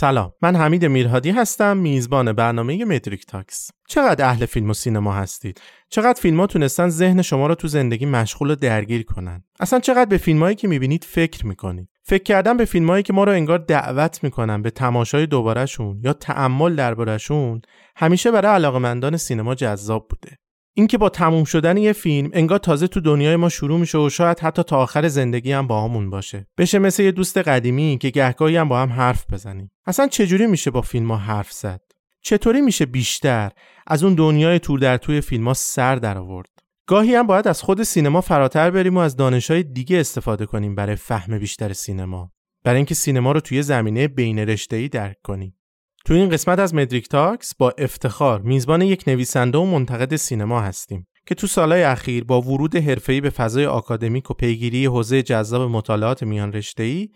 سلام. من حمید میرهادی هستم میزبان برنامه مدریک تاکس. چقدر اهل فیلم و سینما هستید؟ چقدر فیلم ها تونستن ذهن شما رو تو زندگی مشغول و درگیر کنن؟ اصلا چقدر به فیلمایی که می‌بینید فکر می‌کنید؟ فکر کردن به فیلمایی که ما رو انگار دعوت می‌کنن به تماشای دوبارهشون یا تعمل دربارهشون همیشه برای علاقمندان سینما جذاب بوده. اینکه با تموم شدن یه فیلم انگار تازه تو دنیای ما شروع میشه و شاید حتی تا آخر زندگی هم با همون باشه. بشه مثل یه دوست قدیمی که گهگاهی هم با هم حرف بزنیم. اصلا چجوری میشه با فیلم ها حرف زد؟ چطوری میشه بیشتر از اون دنیای تور در توی فیلم ها سر در آورد؟ گاهی هم باید از خود سینما فراتر بریم و از دانشهای دیگه استفاده کنیم برای فهم بیشتر سینما. برای اینکه سینما رو توی زمینه بین رشته‌ای درک کنیم. تو این قسمت از مدریک تاکس با افتخار میزبان یک نویسنده و منتقد سینما هستیم که تو سالهای اخیر با ورود حرفه‌ای به فضای آکادمیک و پیگیری حوزه جذاب مطالعات میان رشته‌ای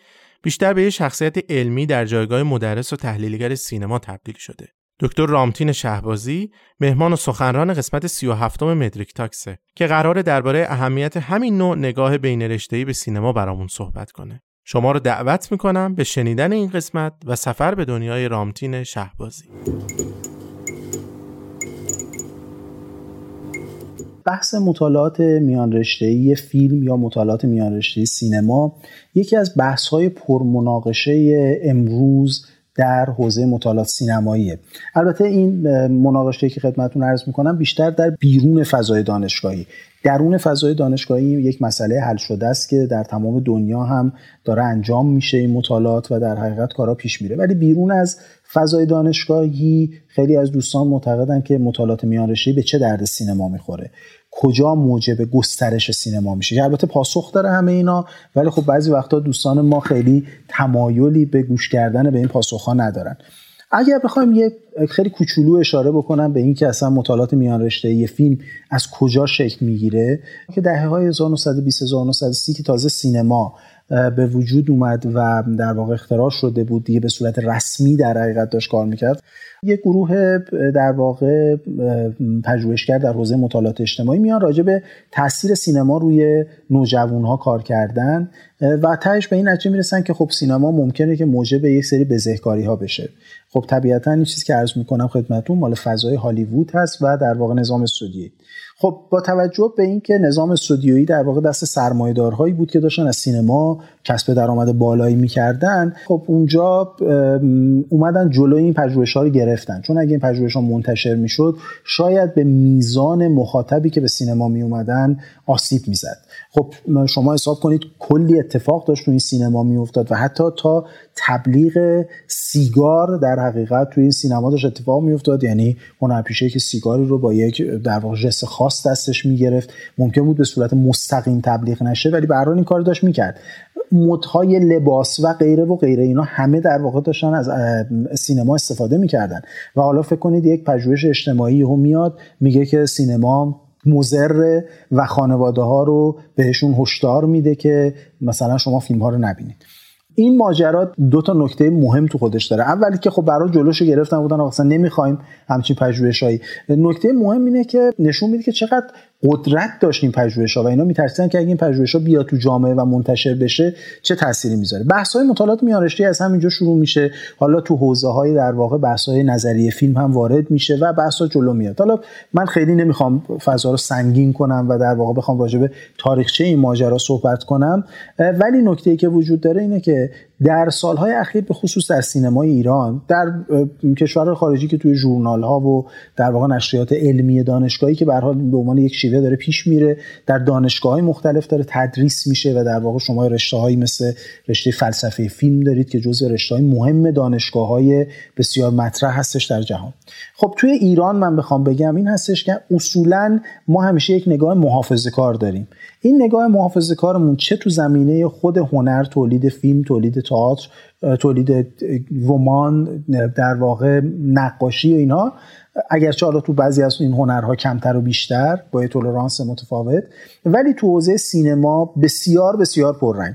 بیشتر به یک شخصیت علمی در جایگاه مدرس و تحلیلگر سینما تبدیل شده. دکتر رامتین شهبازی مهمان و سخنران قسمت 37 مدریک تاکسه که قراره درباره اهمیت همین نوع نگاه بین رشته‌ای به سینما برامون صحبت کنه. شما رو دعوت می‌کنم به شنیدن این قسمت و سفر به دنیای رامتین شهبازی. بحث مطالعات میان رشته‌ای فیلم یا مطالعات میان رشته‌ای سینما یکی از بحث‌های پرمناقشه امروز در حوزه مطالعات سینماییه. البته این مناقشه که خدمتتون عرض می‌کنم بیشتر در بیرون فضای دانشگاهی. درون فضای دانشگاهی یک مسئله حل شده است که در تمام دنیا هم داره انجام میشه این مطالعات و در حقیقت کارا پیش میره. ولی بیرون از فضای دانشگاهی خیلی از دوستان معتقدن که مطالعات میان به چه درد سینما می‌خوره. کجا موجب گسترش سینما میشه؟ البته پاسخ داره همه اینا ولی خب بعضی وقتا دوستان ما خیلی تمایلی به گوش کردن به این پاسخ ندارن. اگر بخوایم یه خیلی کوچولو اشاره بکنم به اینکه اصلا مطالعات میان رشته فیلم از کجا شکل می‌گیره که دهه های 1920 1930 که تازه سینما به وجود اومد و در واقع اختراع شده بود دیگه به صورت رسمی در حقیقت داشت کار می‌کرد. یک گروه در واقع پژوهشگر در حوزه مطالعات اجتماعی میان راجع به تاثیر سینما روی نوجوانها کار کردن و تهش به این نتیجه می‌رسن که خب سینما ممکنه که موجب یک سری بزهکاری ها بشه. خب طبیعتا این چیزی که عرض می‌کنم خدمتتون مال فضای هالیوود هست و در واقع نظام استودیویی. خب با توجه به اینکه نظام استودیویی در واقع دست سرمایه‌دارهایی بود که داشتن از سینما کسب درآمد بالایی می‌کردن خب اونجا اومدن جلوی این پژوهش‌ها رو گرفتن. چون اگه این پژوهش‌ها منتشر می‌شد شاید به میزان مخاطبی که به سینما می اومدن آسیب می‌زد. خب شما حساب کنید کلی اتفاق داشت تو این سینما میافتاد و حتی تا تبلیغ سیگار در حقیقت توی این سینما داشت اتفاق میافتاد. یعنی هنرپیشه که سیگاری رو با یک در واقع جست خاص دستش می‌گرفت ممکن بود به صورت مستقیم تبلیغ نشه ولی به این کار داشت می‌کرد. مدهای لباس و غیره و غیره اینا همه در واقع داشتن از سینما استفاده می‌کردن. و حالا فکر کنید یک پژوهش اجتماعی هم میاد میگه که سینما مزر و خانواده ها رو بهشون هشدار میده که مثلا شما فیلم ها رو نبینید. این ماجرا دو تا نکته مهم تو خودش داره. اولی که خب برای جلوشو گرفتن بودن اصلا نمی‌خوایم همچین پژوهشایی نکته مهم اینه که نشون میده که چقدر قدرت داشت این پژوهش‌ها و اینا میترسیدن که اگه این پژوهش‌ها بیاد تو جامعه و منتشر بشه چه تأثیری می‌ذاره. بحث‌های مطالعات میانرشته از همینجا شروع میشه. حالا تو حوزه‌های در واقع بحث‌های نظریه فیلم هم وارد میشه و بحث‌ها جلو میاد. حالا من خیلی نمی‌خوام فضا رو سنگین کنم و در واقع بخوام راجع به تاریخچه این ماجرا صحبت کنم ولی نکته‌ای که وجود داره اینه که در سالهای اخیر به خصوص در سینمای ایران در کشور خارجی که توی ژورنال ها و در واقع نشریات علمی دانشگاهی که به حال به عنوان یک شیوه داره پیش میره در دانشگاه های مختلف داره تدریس میشه و در واقع شما رشته هایی مثل رشته فلسفه فیلم دارید که جزء رشته های مهم دانشگاه های بسیار مطرح هستش در جهان. خب توی ایران من بخوام بگم این هستش که اصولا ما همیشه یک نگاه محافظه کار داریم. این نگاه محافظه کارمون چه تو زمینه خود هنر تولید فیلم تولید تئاتر تولید رمان در واقع نقاشی و اینها اگرچه حالا تو بعضی از این هنرها کمتر و بیشتر با تولرانس متفاوت ولی تو حوزه سینما بسیار بسیار پررنگ.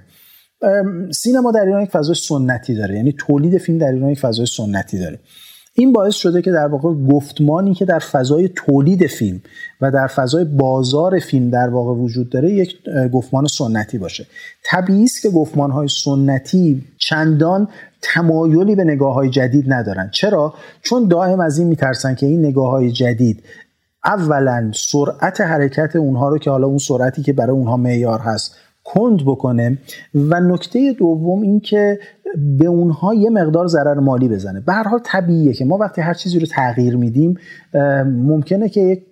سینما در ایران یک فضای سنتی داره یعنی تولید فیلم در ایران یک فضای سنتی داره. این باعث شده که در واقع گفتمانی که در فضای تولید فیلم و در فضای بازار فیلم در واقع وجود داره یک گفتمان سنتی باشه. طبیعی است که گفتمان های سنتی چندان تمایلی به نگاه های جدید ندارن چرا؟ چون دائم از این میترسن که این نگاه های جدید اولا سرعت حرکت اونها رو که حالا اون سرعتی که برای اونها معیار هست کند بکنه. و نکته دوم این که به اونها یه مقدار ضرر مالی بزنه. به هر حال طبیعیه که ما وقتی هر چیزی رو تغییر میدیم ممکنه که یک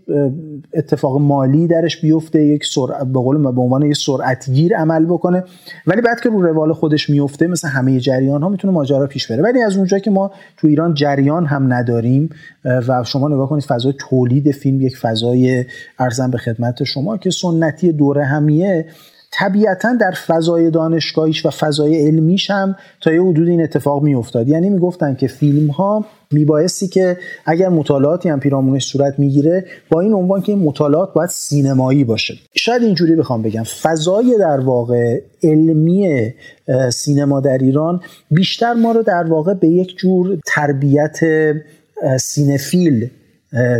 اتفاق مالی درش بیفته یک سرعت به قول به عنوان یک سرعتگیر عمل بکنه. ولی بعد که رو روال خودش میفته مثل همه جریان ها می‌تونه ماجرا پیش بره. ولی از اونجا که ما تو ایران جریان هم نداریم و شما نگاه کنید فضای تولید فیلم یک فضای ارزم به خدمت شما که سنتی دوره همیه طبیعتا در فضای دانشگاهیش و فضای علمیش هم تا یه حدود این اتفاق میافتاد. یعنی می‌گفتن که فیلم ها میبایستی که اگر مطالعاتی هم پیرامونش صورت می‌گیره با این عنوان که مطالعات باید سینمایی باشه. شاید اینجوری بخوام بگم فضای در واقع علمی سینما در ایران بیشتر ما رو در واقع به یک جور تربیت سینفیل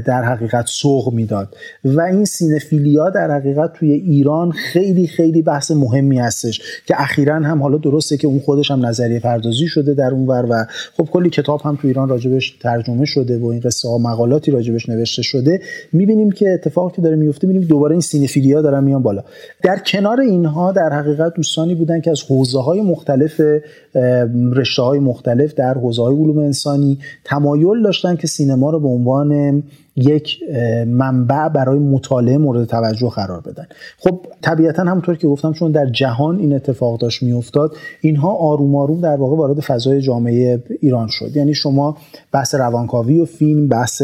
در حقیقت سوق می‌داد. و این سینفیلیا در حقیقت توی ایران خیلی خیلی بحث مهمی هستش که اخیرا هم حالا درسته که اون خودش هم نظریه پردازی شده در اون ور و خب کلی کتاب هم تو ایران راجبش ترجمه شده و این قصه ها مقالاتی راجبش نوشته شده. می‌بینیم که اتفاقی که داره میفته می‌بینیم دوباره این سینفیلیا دارن میان بالا. در کنار اینها در حقیقت دوستانی بودن که از حوزه های مختلف رشته های مختلف در حوزه های علوم انسانی تمایل داشتن که سینما رو به عنوان یک منبع برای مطالعه مورد توجه قرار بدن. خب طبیعتا همونطور که گفتم چون در جهان این اتفاق داشت میافتاد اینها آروم آروم در واقع وارد فضای جامعه ایران شد. یعنی شما بحث روانکاوی و فیلم بحث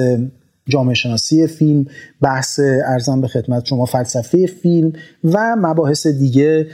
جامعه شناسی فیلم بحث ارزم به خدمت شما فلسفه فیلم و مباحث دیگه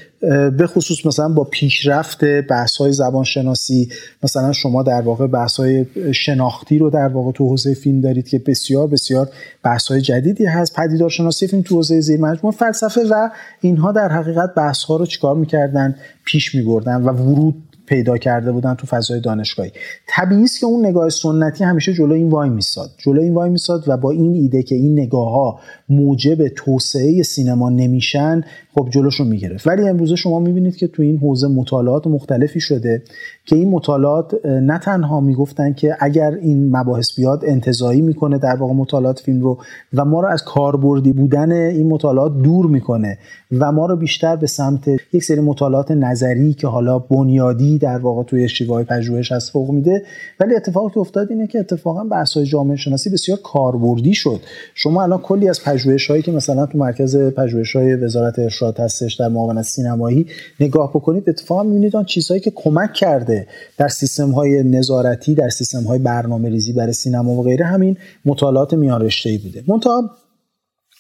به خصوص مثلا با پیشرفت بحث های زبان شناسی مثلا شما در واقع بحث های شناختی رو در واقع تو حوزه فیلم دارید که بسیار بسیار بحث های جدیدی هست. پدیدار شناسی فیلم تو حوزه زیر مجموعه فلسفه و اینها در حقیقت بحث ها رو چیکار می‌کردن؟ پیش میبردن و ورود پیدا کرده بودن تو فضای دانشگاهی. طبیعی است که اون نگاه سنتی همیشه جلو این وای میساد. جلو این وای میساد و با این ایده که این نگاه ها موجب توسعه سینما نمیشن خب جلوشون می‌گرفت. ولی امروزه شما می‌بینید که تو این حوزه مطالعات مختلفی شده که این مطالعات نه تنها می‌گفتن که اگر این مباحث بیاد انتظایی می‌کنه در واقع مطالعات فیلم رو و ما رو از کاربردی بودن این مطالعات دور می‌کنه و ما رو بیشتر به سمت یک سری مطالعات نظری که حالا بنیادی در واقع توی شیوه پژوهش از فوق میده. ولی اتفاقی که افتاد اینه که اتفاقا بحث های جامعه شناسی بسیار کاربردی شد. شما الان کلی از پژوهش هایی که مثلا تو مرکز پژوهش های وزارت ارشاد هستش در معاونت سینمایی نگاه بکنید اتفاقا می‌بینید آن چیزهایی که کمک کرده در سیستم های نظارتی در سیستم های برنامه ریزی برای سینما و غیره همین مطالعات میان رشته ای بوده. منتها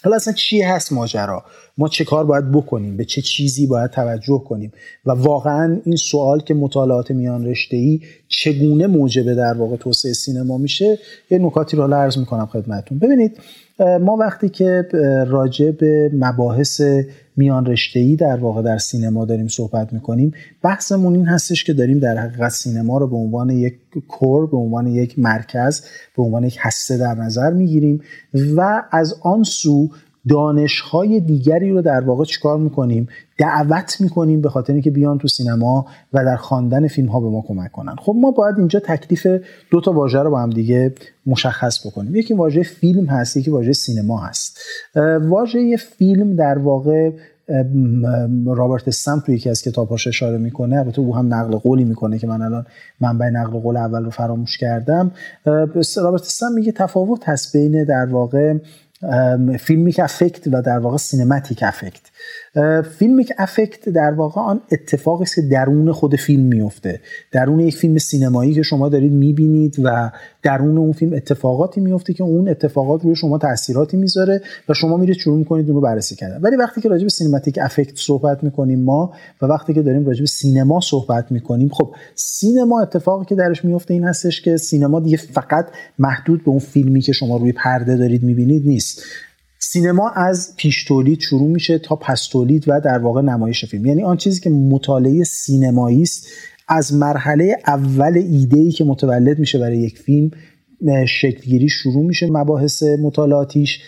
حالا اصلا چی هست ماجرا؟ ما چه کار باید بکنیم؟ به چه چیزی باید توجه کنیم؟ و واقعا این سوال که مطالعات میان رشته ای چگونه موجب در واقع توسعه سینما میشه یه نکاتی رو عرض می‌کنم خدمتتون. ببینید ما وقتی که راجع به مباحث میان رشته در واقع در سینما داریم صحبت می‌کنیم بحثمون این هستش که داریم در حقیقت سینما رو به عنوان یک کور به عنوان یک مرکز به عنوان یک هسته در نظر می‌گیریم و از آن سو دانشهای دیگری رو در واقع چیکار می‌کنیم؟ دعوت می‌کنیم به خاطر اینکه بیان تو سینما و در خواندن فیلم ها به ما کمک کنن. خب ما باید اینجا تکلیف دو تا واژه رو با هم دیگه مشخص بکنیم. یکی واژه فیلم هست یکی واژه سینما هست. واژه فیلم در واقع رابرت سم توی یکی از کتابهاش اشاره می‌کنه. البته او هم نقل قولی می‌کنه که من الان منبع نقل قول اول رو فراموش کردم. رابرت سم میگه تفاوت هست بین در واقع filmic effect و در واقع cinematic effect. filmic effect در واقع آن اتفاقی که درون خود فیلم میفته درون یک فیلم سینمایی که شما دارید می‌بینید و درون اون فیلم اتفاقاتی میفته که اون اتفاقات روی شما تاثیراتی می‌ذاره و شما میرید شروع می‌کنید اون رو بررسی کردن. ولی وقتی که راجع به cinematic effect صحبت می‌کنیم ما و وقتی که داریم راجع به سینما صحبت می‌کنیم خب سینما اتفاقی که درش میفته این هستش که سینما دیگه فقط محدود به اون فیلمی که شما روی پرده دارید می‌بینید نیست. سینما از پیش تولید شروع میشه تا پس تولید و در واقع نمایش فیلم. یعنی آن چیزی که مطالعه سینمایی است از مرحله اول ایده ای که متولد میشه برای یک فیلم شکلگیری شروع میشه مباحث مطالعاتیش.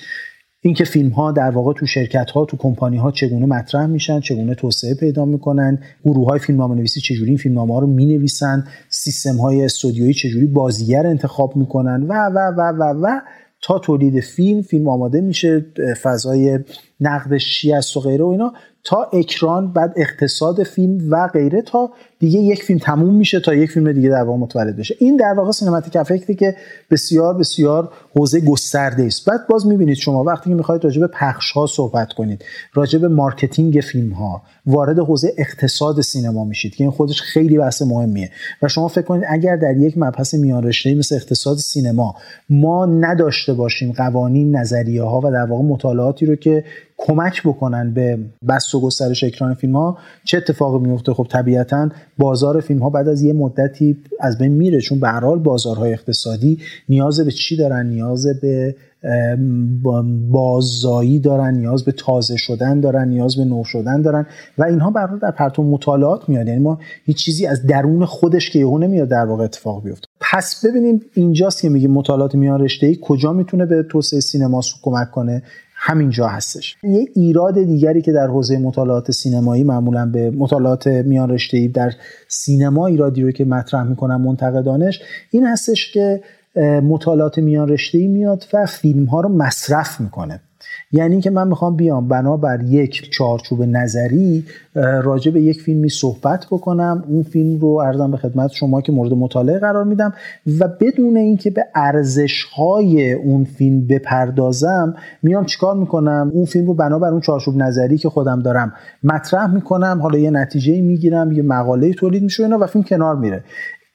اینکه فیلم ها در واقع تو شرکت ها تو کمپانی ها چگونه مطرح میشن چگونه توسعه پیدا می‌کنن گروه های فیلم نویسی چجوری این فیلم ها رو می‌نویسن سیستم های استودیویی چجوری بازیگر انتخاب می‌کنن و و و و و تا تولید فیلم فیلم آماده میشه فضای نقدش چی است و غیره و اینا تا اکران بعد اقتصاد فیلم و غیره تا دیگه یک فیلم تموم میشه تا یک فیلم دیگه در واقع متولد بشه. این در واقع سینماتیک افکتی که بسیار بسیار حوزه گسترده است. بعد باز می‌بینید شما وقتی که می‌خواید راجع به پخش ها صحبت کنید راجع به marketing فیلم ها وارد حوزه اقتصاد سینما میشید که این خودش خیلی بحث مهمیه. و شما فکر کنید اگر در یک مبحث میان رشته‌ای مثل اقتصاد سینما ما نداشته باشیم قوانین نظریه ها و در واقع مطالعاتی رو که کمک بکنن به بسط و گسترش اکران فیلم ها چه اتفاقی میفته خب طبیعتا بازار فیلم ها بعد از یه مدتی از بین میره چون به حال بازارهای اقتصادی نیاز به چی دارن؟ نیاز به باززایی دارن نیاز به تازه شدن دارن نیاز به نو شدن دارن و اینها برای در پرتو مطالعات میاد. یعنی ما هیچ چیزی از درون خودش که یهو نمیاد در واقع اتفاق بیفته. پس ببینیم اینجاست که میگیم مطالعات میان رشته ای کجا می‌تونه به توسعه سینما کمک کنه؟ همینجا هستش. یه ایراد دیگری که در حوزه مطالعات سینمایی معمولا به مطالعات میان رشته در سینما ایرادی رو که مطرح می‌کنن منتقدانش این هستش که مطالعات میان رشته میاد و فیلم ها رو مصرف می‌کنه. یعنی که من می‌خوام بیام بنابر یک چارچوب نظری راجع به یک فیلمی صحبت بکنم. اون فیلم رو ارزم به خدمت شما که مورد مطالعه قرار میدم و بدون اینکه به ارزش های اون فیلم بپردازم میام چیکار می‌کنم؟ اون فیلم رو بنابر اون چارچوب نظری که خودم دارم مطرح می‌کنم. حالا یه نتیجه می‌گیرم یه مقاله تولید میشه اینا و فیلم کنار میره.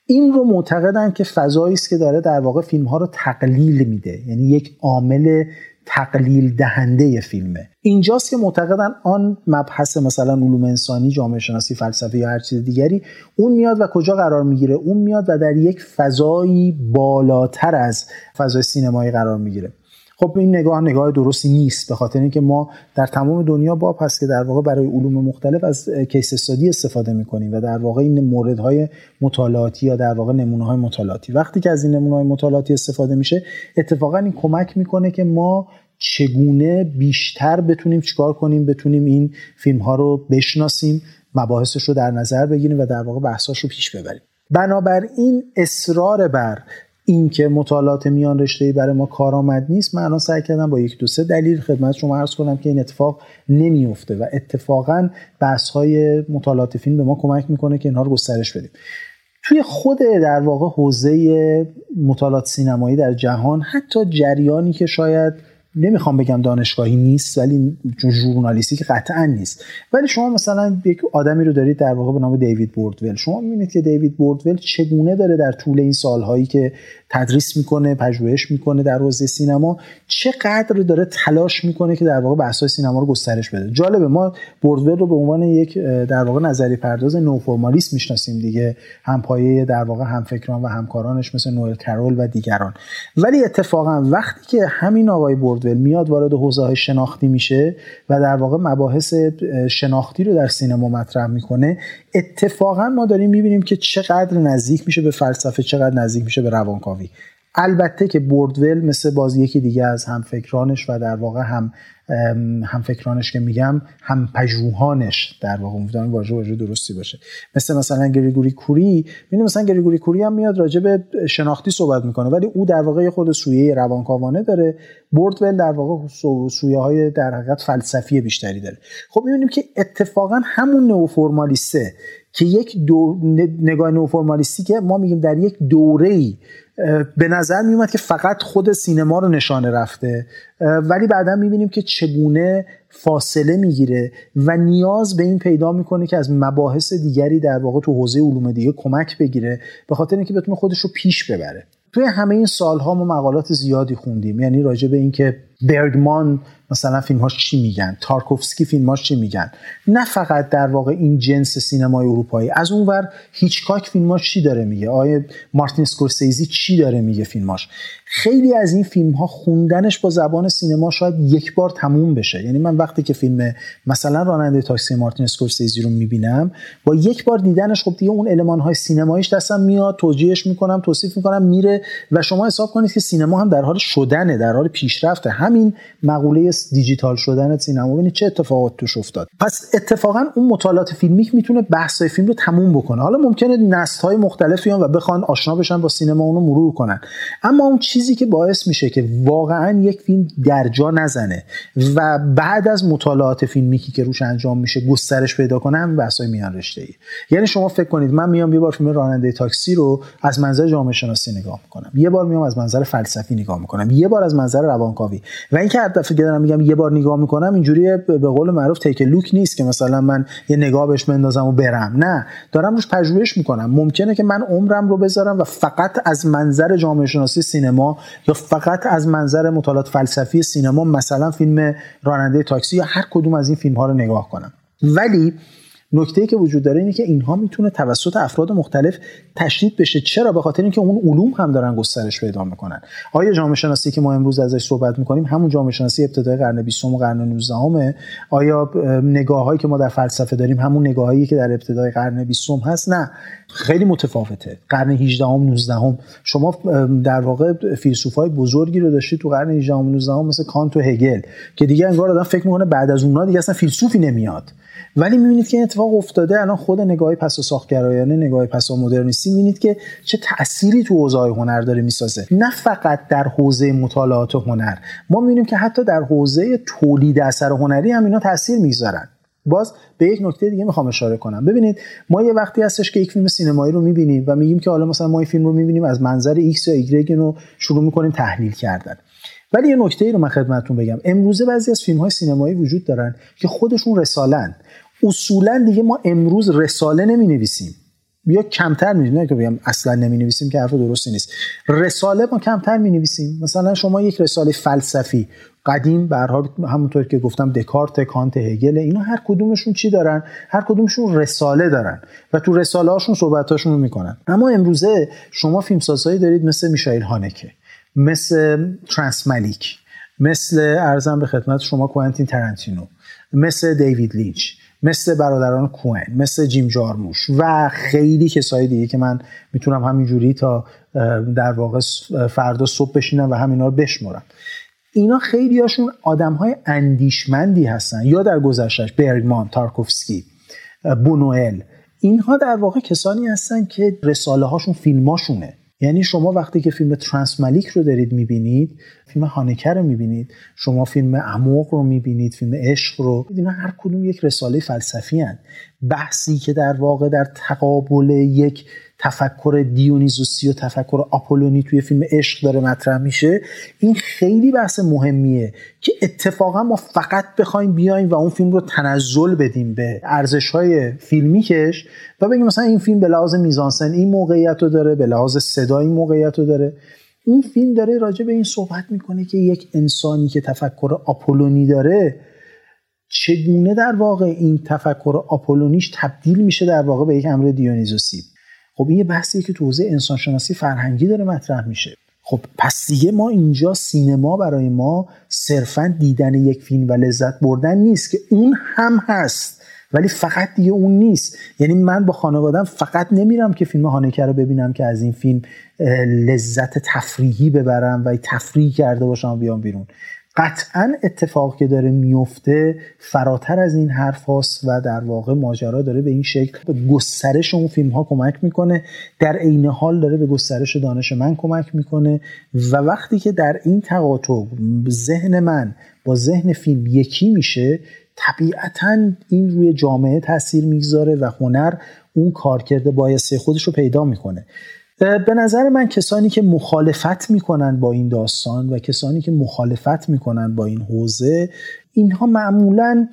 این رو معتقدن که فضایی است که داره در واقع فیلم ها رو تقلیل میده. یعنی یک عامل تقلیل دهنده فیلمه. اینجاست که معتقدن آن مبحث مثلا علوم انسانی جامعه شناسی فلسفه یا هر چیز دیگری اون میاد و کجا قرار می‌گیره؟ اون میاد و در یک فضایی بالاتر از فضای سینمایی قرار می‌گیره. خب این نگاه نگاه درستی نیست به خاطر اینکه ما در تمام دنیا باب هست که در واقع برای علوم مختلف از کیس استادی استفاده می‌کنیم و در واقع این موردهای مطالعاتی یا در واقع نمونه های مطالعاتی. وقتی که از این نمونه های مطالعاتی استفاده میشه اتفاقا این کمک می‌کنه که ما چگونه بیشتر بتونیم چیکار کنیم بتونیم این فیلم ها رو بشناسیم مباحثش رو در نظر بگیریم و در واقع بحثاش رو پیش ببریم. بنابراین اصرار بر اینکه مطالعات میان رشته برای ما کارآمد نیست من الان سعی کردم با یک دو سه دلیل خدمت شما عرض کنم که این اتفاق نمیفته و اتفاقا بحث های مطالعات فیلم به ما کمک می‌کنه که اینها رو گسترش بدیم. توی خود در واقع حوزه مطالعات سینمایی در جهان حتی جریانی که شاید نمی‌خوام بگم دانشگاهی نیست ولی چون ژورنالیستی که قطعا نیست. ولی شما مثلا یک آدمی رو دارید در واقع به نام دیوید بوردول. شما می‌بینید که دیوید بوردول چگونه داره در طول این سالهایی که تدریس می‌کنه پژوهش می‌کنه در حوزه سینما. چقدر داره تلاش می‌کنه که در واقع بحث‌های سینما رو گسترش بده. جالبه ما بوردول رو به عنوان یک در واقع نظری پرداز نوفرمالیست می‌شناسیم دیگه. همپایه در واقع همفکران و همکارانش مثل نوئل کرول و دیگران. ولی اتفاقا وقتی که همین آقای بوردول میاد وارد حوزه شناختی میشه و در واقع مباحث شناختی رو در سینما مطرح می‌کنه اتفاقا ما داریم می‌بینیم که چقدر نزدیک میشه به فلسفه چقدر نزدیک میشه به روانکاوی البته که بوردول مثل باز یکی دیگه از همفکرانش و در واقع هم هم فکرانش که میگم هم پژوهانش در واقع. امیدوارم واژه واژه درستی باشه. مثل مثلا گریگوری کوری. ببین مثلا گریگوری کوری هم میاد راجع به شناختی صحبت می‌کنه ولی او در واقع خود سویه روانکاوانه داره. بوردول در واقع سویه های در حقیقت فلسفی بیشتری داره. خب می‌بینیم که اتفاقا همون نوفرمالیسته که یک دو نگاه نوفرمالیستی که ما میگیم در یک دوره ای به نظر میومد که فقط خود سینما رو نشانه رفته ولی بعدا می‌بینیم که چگونه فاصله می‌گیره و نیاز به این پیدا می‌کنه که از مباحث دیگری در واقع تو حوزه علوم دیگه کمک بگیره به خاطر اینکه بتونه خودش رو پیش ببره. توی همه این سالها ما مقالات زیادی خوندیم یعنی راجع به اینکه برگمان مثلا فیلمهاش چی میگن؟ تارکوفسکی فیلمهاش چی میگن؟ نه فقط در واقع این جنس سینمای اروپایی از اونور هیچکاک فیلماش چی داره میگه؟ آیا مارتین اسکورسیزی چی داره میگه فیلماش خیلی از این فیلم ها خوندنش با زبان سینما شاید یک بار تموم بشه. یعنی من وقتی که فیلم مثلا راننده تاکسی مارتین اسکورسیزی رو می‌بینم با یک بار دیدنش خب دیگه اون المان های سینماییش دستم میاد توجیهش می‌کنم توصیف می‌کنم میره و شما حساب کنید که سینما هم در حال شدنه در حال پیشرفته. همین مقوله دیجیتال شدن سینما. ببینید چه اتفاقات توش افتاد. پس اتفاقا اون مطالعات فیلمیک می‌تونه بحث فیلم رو تموم بکنه. حالا ممکنه نسل های مختلفی و بخوان آشنا بشن با سینما اونو مرور کنن. اما اون چیزی که باعث میشه که واقعا یک فیلم درجا نزنه و بعد از مطالعات فیلمیکی که روش انجام میشه گسترش پیدا کنه هم های میان رشته ای یعنی شما فکر کنید من میام یه بار فیلم راننده تاکسی رو از منظر جامعه شناسی نگاه می‌کنم. یه بار میام از منظر فلسفی نگاه می‌کنم. یه بار از منظر روانکاوی. و اینکه هر دفعه دارم میگم یه بار نگاه می‌کنم اینجوری به قول معروف تیک لوک نیست که مثلا من یه نگاه بهش بندازم و برم. نه دارم روش پژوهش می‌کنم. ممکنه که من عمرم رو بذارم و فقط از منظر جامعه شناسی سینما یا فقط از منظر مطالعات فلسفی سینما مثلا فیلم راننده تاکسی یا هر کدوم از این فیلم ها رو نگاه کنم. ولی نکته که وجود داره اینه که اینها می‌تونه توسط افراد مختلف تشدید بشه. چرا؟ به خاطر اینکه اون علوم هم دارن گسترش پیدا می‌کنن. آیا جامعه شناسی که ما امروز ازش صحبت می‌کنیم همون جامعه شناسی ابتدای قرن 20 و قرن 19 آیا نگاههایی که ما در فلسفه داریم همون نگاهایی که در ابتدای قرن 20 هست؟ نه. خیلی متفاوته. قرن 18 هم 19 هم شما در واقع فیلسوفای بزرگی رو داشتید تو قرن 18 و 19 مثل کانت و هگل که دیگه انگار آدم فکر می‌کنه بعد از اونها دیگه اصلا فیلسوفی نمیاد. ولی می‌بینید که این اتفاق افتاده الان خود نگاه پس ساختگرایانه نگاه پس مدرنیستی می‌بینید که چه تأثیری تو حوزه هنر داره می‌سازه. نه فقط در حوزه مطالعات هنر. ما می‌بینیم که حتی در حوزه تولید اثر هنری هم اینا تاثیر می‌ذارن. باز به یک نکته دیگه می‌خوام اشاره کنم. ببینید ما یه وقتی هستش که یک فیلم سینمایی رو می‌بینیم و میگیم که حالا مثلا ما این فیلم رو می‌بینیم از منظر X یا Y رو شروع می‌کنیم تحلیل کردن. ولی یه نکته ای رو من خدمتتون بگم. امروزه بعضی از فیلم های سینمایی وجود دارن که خودشون رسالن. اصولا دیگه ما امروز رساله نمی نویسیم یا کمتر می نه که بگم اصلا نمی نویسیم که حرف درستی نیست. رساله ما کمتر می نویسیم مثلا شما یک رساله فلسفی قدیم به همونطور که گفتم دکارت کانت هگل اینا هر کدومشون چی دارن؟ هر کدومشون رساله دارن و تو رساله هاشون صحبت هاشون رو می‌کنن. اما امروزه شما فیلمسازهایی دارید مثل میشایل هانکه مثل ترانس ملیک مثل ارزم به خدمت شما کوانتین ترنتینو مثل دیوید لینچ. مثل برادران کوین مثل جیم جارموش و خیلی کسای دیگه که من می‌تونم همینجوری تا در واقع فردا صبح بشینم و همینا رو بشمرم اینا خیلی هاشون آدم های اندیشمندی هستن. یا در گذشتش برگمان تارکوفسکی بونوئل. اینها در واقع کسانی هستن که رساله هاشون فیلماشونه. یعنی شما وقتی که فیلم ترانسمالیک رو دارید می‌بینید فیلم هانکر رو می‌بینید شما فیلم اموق رو می‌بینید فیلم عشق رو اینا هر کدوم یک رساله فلسفی هن. بحثی که در واقع در تقابل یک تفکر دیونیزوسی و تفکر آپولونی توی فیلم عشق داره مطرح میشه این خیلی بحث مهمیه که اتفاقا ما فقط بخوایم بیایم و اون فیلم رو تنزل بدیم به ارزش های فیلمیکش و بگیم مثلا این فیلم به لحاظ میزانسن این موقعیت رو داره به لحاظ صدا این موقعیت رو داره. این فیلم داره راجع به این صحبت می‌کنه که یک انسانی که تفکر آپولونی داره چگونه در واقع این تفکر آپولونیش تبدیل میشه در واقع به یک امر دیونیزوسی. خب این یه بحثیه که تو حوزه انسانشناسی فرهنگی داره مطرح میشه. خب پس دیگه ما اینجا سینما برای ما صرفا دیدن یک فیلم و لذت بردن نیست که اون هم هست ولی فقط دیگه اون نیست. یعنی من با خانوادم فقط نمیرم که فیلم هانکه رو ببینم که از این فیلم لذت تفریحی ببرم و تفریح کرده باشم بیام بیرون. قطعا اتفاق که داره میفته فراتر از این حرف هاست و در واقع ماجرا داره به این شکل به گسترش اون فیلم ها کمک می‌کنه. در عین حال داره به گسترش دانش من کمک می‌کنه و وقتی که در این تقاطع ذهن من با ذهن فیلم یکی میشه طبیعتا این روی جامعه تاثیر می‌گذاره و هنر اون کارکرد بایسته خودش رو پیدا می‌کنه. به نظر من کسانی که مخالفت می‌کنن با این داستان و کسانی که مخالفت می‌کنن با این حوزه اینها معمولا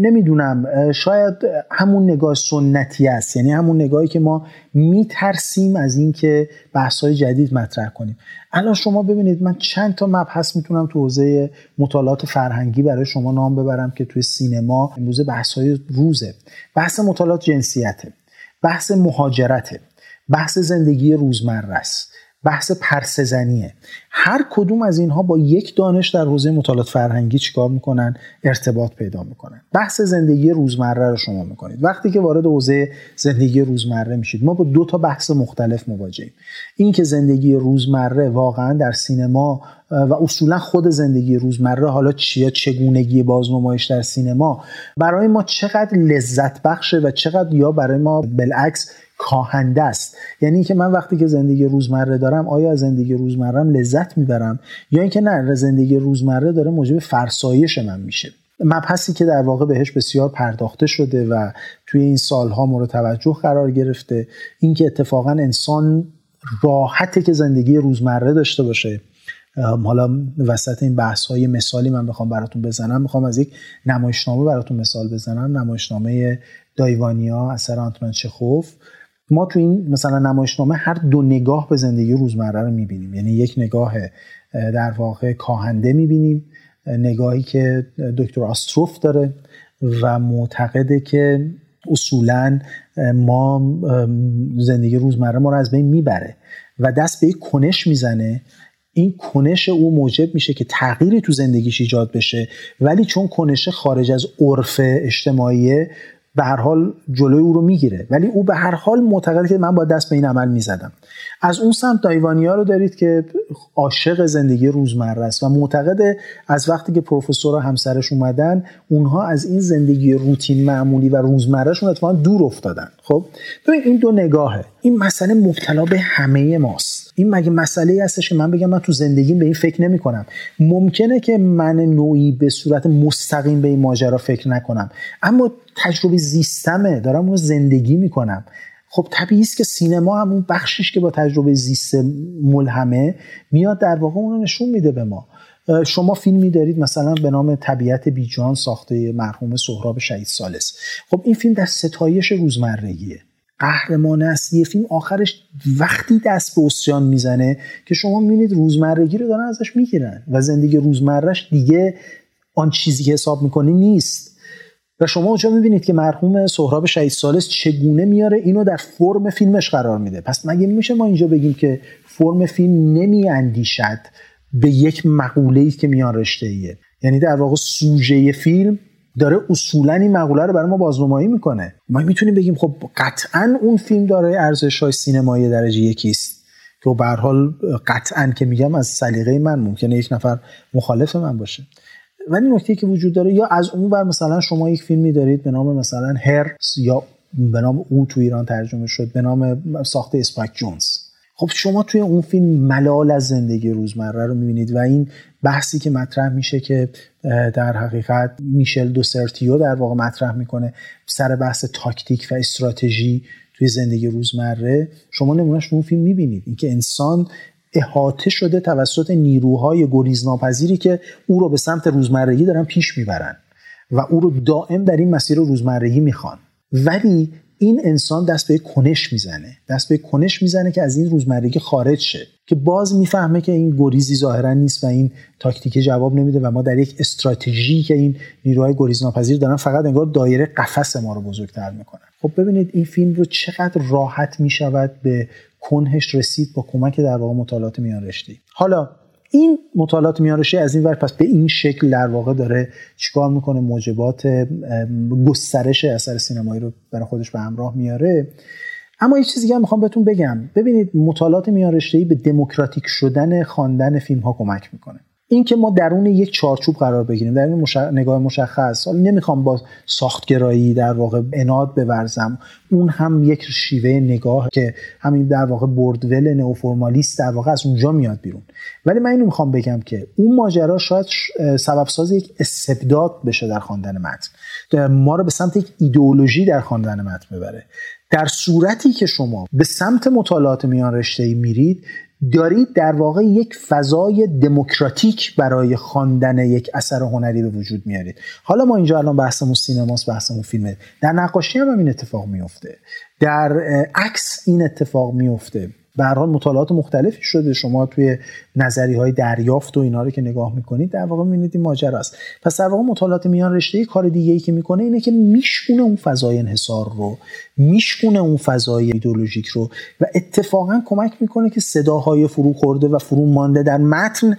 نمی‌دونم شاید همون نگاه سنتی است. یعنی همون نگاهی که ما میترسیم از اینکه های جدید مطرح کنیم. الان شما ببینید من چند تا مبحث می‌تونم تو حوزه مطالعات فرهنگی برای شما نام ببرم که توی سینما امروز های روزه. بحث مطالعات جنسیته. بحث مهاجرته. بحث زندگی روزمره است. بحث پرسزنیه هر کدوم از اینها با یک دانش در حوزه مطالعات فرهنگی چیکار می‌کنن؟ ارتباط پیدا می‌کنن. بحث زندگی روزمره رو شما می‌کنید. وقتی که وارد حوزه زندگی روزمره میشید ما با دو تا بحث مختلف مواجهیم. این که زندگی روزمره واقعا در سینما و اصولا خود زندگی روزمره حالا چیه چگونگی بازنمایش در سینما برای ما چقدر لذت بخشه و چقدر یا برای ما بالعکس کاهنده است. یعنی اینکه من وقتی که زندگی روزمره دارم آیا از زندگی روزمرم لذت می‌برم؟ یا اینکه نه زندگی روزمره داره موجب فرسایش من میشه. مبحثی که در واقع بهش بسیار پرداخته شده و توی این سالها مورد توجه قرار گرفته اینکه اتفاقا انسان راحته که زندگی روزمره داشته باشه. حالا وسط این بحث های مثالی من بخوام براتون بزنم. می‌خوام از یک نمایشنامه براتون مثال بزنم. نمایشنامه دایوانیا اثر آنتون چخوف. ما تو این مثلا نمایشنامه هر دو نگاه به زندگی روزمره رو می‌بینیم. یعنی یک نگاه در واقع کاهنده می‌بینیم نگاهی که دکتر آستروف داره و معتقده که اصولا ما زندگی روزمره ما رو از بین می‌بره و دست به یک کنش می‌زنه. این کنش او موجب میشه که تغییری تو زندگیش ایجاد بشه. ولی چون کنش خارج از عرف اجتماعی به هر حال جلوی او رو می‌گیره. ولی او به هر حال معتقده که من با دست به این عمل می‌زدم. از اون سمت دایوانیا رو دارید که عاشق زندگی روزمره است و معتقد از وقتی که پروفسور و همسرش اومدن اونها از این زندگی روتین معمولی و روزمرهشون اتفاقا دور افتادن. خب ببین این دو نگاهه. این مسئله مبتلا به همه ماست. این مگه مسئله هستش که من بگم من تو زندگیم به این فکر نمی کنم ممکنه که من نوعی به صورت مستقیم به این ماجرا فکر نکنم. اما تجربه زیستمه. دارم اون زندگی می‌کنم. خب طبیعی است که سینما هم اون بخشش که با تجربه زیست ملهمه میاد در واقع اون نشون میده به ما. شما فیلمی دارید مثلا به نام طبیعت بیجان ساخته مرحوم سهراب شهید سالس خب این فیلم در ستایش روزمرگیه قهرمان اصلی فیلم آخرش وقتی دست به اسیان می‌زنه که شما می‌بینید روزمرگی رو دارن ازش می‌گیرن و زندگی روزمرهش دیگه آن چیزی که حساب می‌کنی نیست. و شما اونجا می‌بینید که مرحوم سهراب شهید سالس چگونه میاره اینو در فرم فیلمش قرار میده. پس مگه میشه ما اینجا بگیم که فرم فیلم نمیاندیشد به یک مقوله ای که میان رشته ایه یعنی در واقع سوژه فیلم داره اصولا این مقوله رو برای ما بازنمایی می‌کنه. ما می‌تونیم بگیم خب قطعا اون فیلم داره ارزش های سینمایی درجه یکیست که به حال قطعا که میگم از سلیقه من ممکنه یک نفر مخالف من باشه. ولی نکته که وجود داره یا از اون بر مثلا شما یک فیلمی دارید به نام مثلا هر یا به نام او تو ایران ترجمه شد به نام ساخته اسپاک جونز. خب شما توی اون فیلم ملال از زندگی روزمره رو می‌بینید و این بحثی که مطرح میشه که در حقیقت میشل دوسرتیو در واقع مطرح می‌کنه سر بحث تاکتیک و استراتژی توی زندگی روزمره شما نمونهش اون فیلم می‌بینید. اینکه انسان احاطه شده توسط نیروهای گریزناپذیری که او رو به سمت روزمرگی دارن پیش می‌برن و او رو دائم در این مسیر روزمرگی می‌خوان. ولی این انسان دست به کنش می‌زنه. دست به کنش می‌زنه که از این روزمرگی خارج شه. که باز می‌فهمه که این گریزی ظاهرا نیست و این تاکتیک جواب نمیده و ما در یک استراتژی که این نیروهای گریزناپذیر دارن فقط انگار دایره قفس ما رو بزرگتر می‌کنن. خب ببینید این فیلم رو چقدر راحت می‌شود به کنهش رسید با کمک در واقع مطالعات میان رشته حالا این مطالعات میان رشته از این ور پس به این شکل در واقع داره چیکار می‌کنه؟ موجبات گسترش اثر سینمایی رو برای خودش به همراه میاره. اما یه چیزی که می‌خوام بهتون بگم. ببینید مطالعات میان رشته به دموکراتیک شدن خواندن فیلم ها کمک می‌کنه. این که ما درون یک چارچوب قرار بگیریم در این نگاه مشخص. حالا نمی‌خوام با ساختگرایی در واقع اناد بورزم. اون هم یک شیوه نگاه که همین در واقع بردول نئوفرمالیست در واقع از اونجا میاد بیرون. ولی من اینو می‌خوام بگم که اون ماجرا شاید سبب ساز یک استبداد بشه در خواندن متن. ما رو به سمت یک ایدئولوژی در خواندن متن ببره. در صورتی که شما به سمت مطالعات میان رشته ای میرید دارید در واقع یک فضای دموکراتیک برای خواندن یک اثر هنری به وجود میارید. حالا ما اینجا الان بحثمون سینماست بحثمون فیلمه. در نقاشی هم, این اتفاق میفته. در عکس این اتفاق میفته. به مطالعات مختلفی شده. شما توی نظری های دریافت و اینا رو که نگاه می‌کنید در واقع می‌بینید این ماجرا است پس در واقع مطالعات میان رشته کار دیگه ای که می‌کنه اینه که میشکونه اون فضای انحصار رو میشکونه اون فضای ایدولوژیک رو و اتفاقا کمک می‌کنه که صداهای فرو خورده و فرو مانده در متن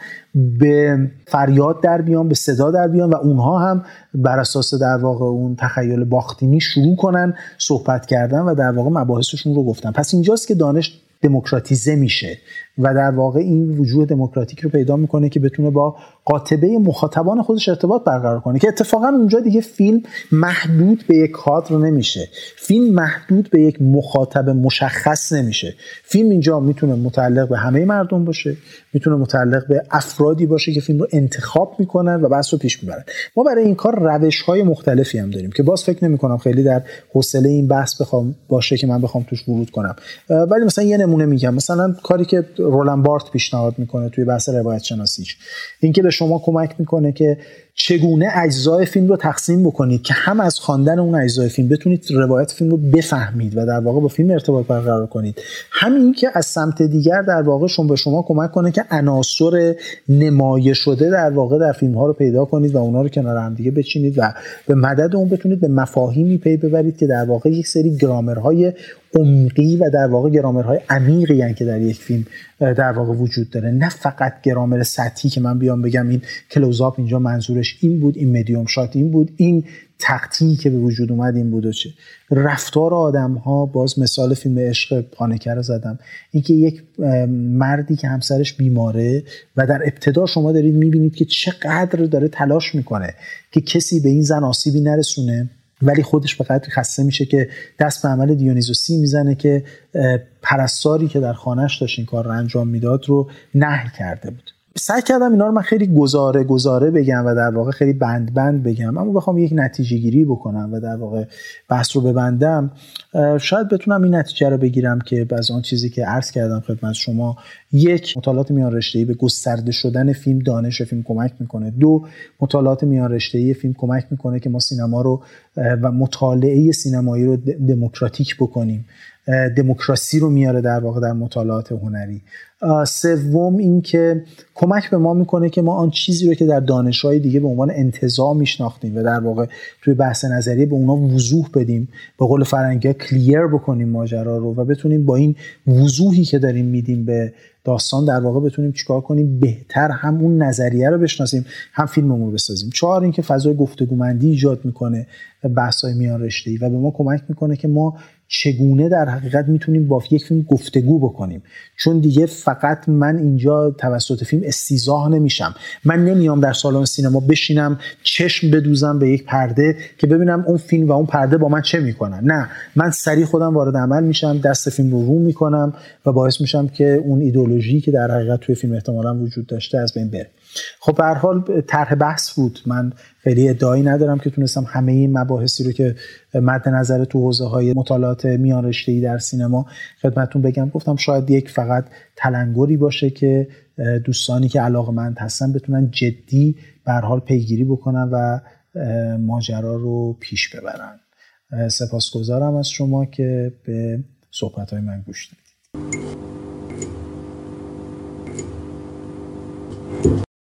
به فریاد در بیان به صدا در بیان و اونها هم بر اساس در واقع اون تخیل باختینی شروع کنن صحبت کردن و در واقع مباحثشون رو گفتن. پس اینجاست که دانش دموکراتیزه میشه. و در واقع این وجود دموکراتیک رو پیدا می‌کنه که بتونه با قاطبه مخاطبان خودش ارتباط برقرار کنه که اتفاقا اونجا دیگه فیلم محدود به یک کادر نمیشه. فیلم محدود به یک مخاطب مشخص نمیشه. فیلم اینجا می‌تونه متعلق به همه مردم باشه می‌تونه متعلق به افرادی باشه که فیلم رو انتخاب می‌کنن و بحث رو پیش می‌برن ما برای این کار روش های مختلفی هم داریم که باز فکر نمی‌کنم خیلی در حوصله این بحث بخوام باشه که من بخوام توش ورود کنم. ولی مثلا یه نمونه میگم. مثلا کاری که رولان بارت پیشنهاد می‌کنه توی بحث روایت شناسیش اینکه به شما کمک می‌کنه که چگونه اجزای فیلم رو تقسیم بکنید که هم از خواندن اون اجزای فیلم بتونید روایت فیلم رو بفهمید و در واقع با فیلم ارتباط برقرار کنید. همین که از سمت دیگر در واقع شما به شما کمک کنه که عناصر نمایه شده در واقع در فیلم ها رو پیدا کنید و اونا رو کنار هم دیگه بچینید و به مدد اون بتونید به مفاهیمی پی ببرید که در واقع یک سری گرامرهای عمقی و در واقع گرامرهای عمیقی که در یک فیلم در واقع وجود داره. نه فقط گرامر سطحی که من بیام بگم این کلوزاپ اینجا منظورش این بود این مدیوم شات این بود این تقطیعی که به وجود اومد این بود و چه. رفتار آدم ها باز مثال فیلم عشق پانکر رو زدم اینکه یک مردی که همسرش بیماره و در ابتدا شما دارید می‌بینید که چقدر داره تلاش می‌کنه که کسی به این زن آسیبی نرسونه ولی خودش به قدری خسته میشه که دست به عمل دیونیزوسی می‌زنه که پرستاری که در خانهش داشت این کار رو انجام می‌داد رو نه کرده بود. سعی کردم اینا رو من خیلی گزاره گزاره بگم و در واقع خیلی بند بند بگم. اما بخوام یک نتیجه گیری بکنم و در واقع بحث رو ببندم شاید بتونم این نتیجه رو بگیرم که از آن چیزی که عرض کردم خدمت شما یک مطالعات میان رشته‌ای به گسترده شدن فیلم دانش فیلم کمک می‌کنه. دو مطالعات میان رشته‌ای فیلم کمک می‌کنه که ما سینما رو و مطالعه سینمایی رو دموکراتیک بکنیم. دموکراسی رو میاره در واقع در مطالعات هنری. سوم اینکه کمک به ما می‌کنه که ما آن چیزی رو که در دانشهای دیگه به عنوان انتظاع میشناختیم و در واقع توی بحث نظریه به اونا وضوح بدیم به قول فرنگی کلیر بکنیم ماجرا رو و بتونیم با این وضوحی که داریم میدیم به داستان در واقع بتونیم چیکار کنیم بهتر هم اون نظریه رو بشناسیم هم فیلممون رو بسازیم. چهار اینکه فضای گفتگومندی ایجاد می‌کنه بحث های میان رشته ای و به ما کمک می‌کنه که ما چگونه در حقیقت می‌تونیم با یک فیلم گفتگو بکنیم؟ چون دیگه فقط من اینجا توسط فیلم استیزاه نمیشم. من نمیام در سالن سینما بشینم چشم بدوزم به یک پرده که ببینم اون فیلم و اون پرده با من چه می‌کنن. نه من سریع خودم وارد عمل میشم دست فیلم رو رو می‌کنم و باعث میشم که اون ایدولوژی که در حقیقت توی فیلم احتمالا وجود داشته از بین بره. خب به هر حال طرح بحث بود. من خیلی ادعایی ندارم که تونستم همه این مباحثی رو که مد نظر تو حوزه های مطالعات میان رشته در سینما خدمتتون بگم. گفتم شاید یک فقط تلنگری باشه که دوستانی که علاقمند هستن بتونن جدی به حال پیگیری بکنن و ماجرا رو پیش ببرن. سپاسگزارم از شما که به صحبت های من گوش دادید.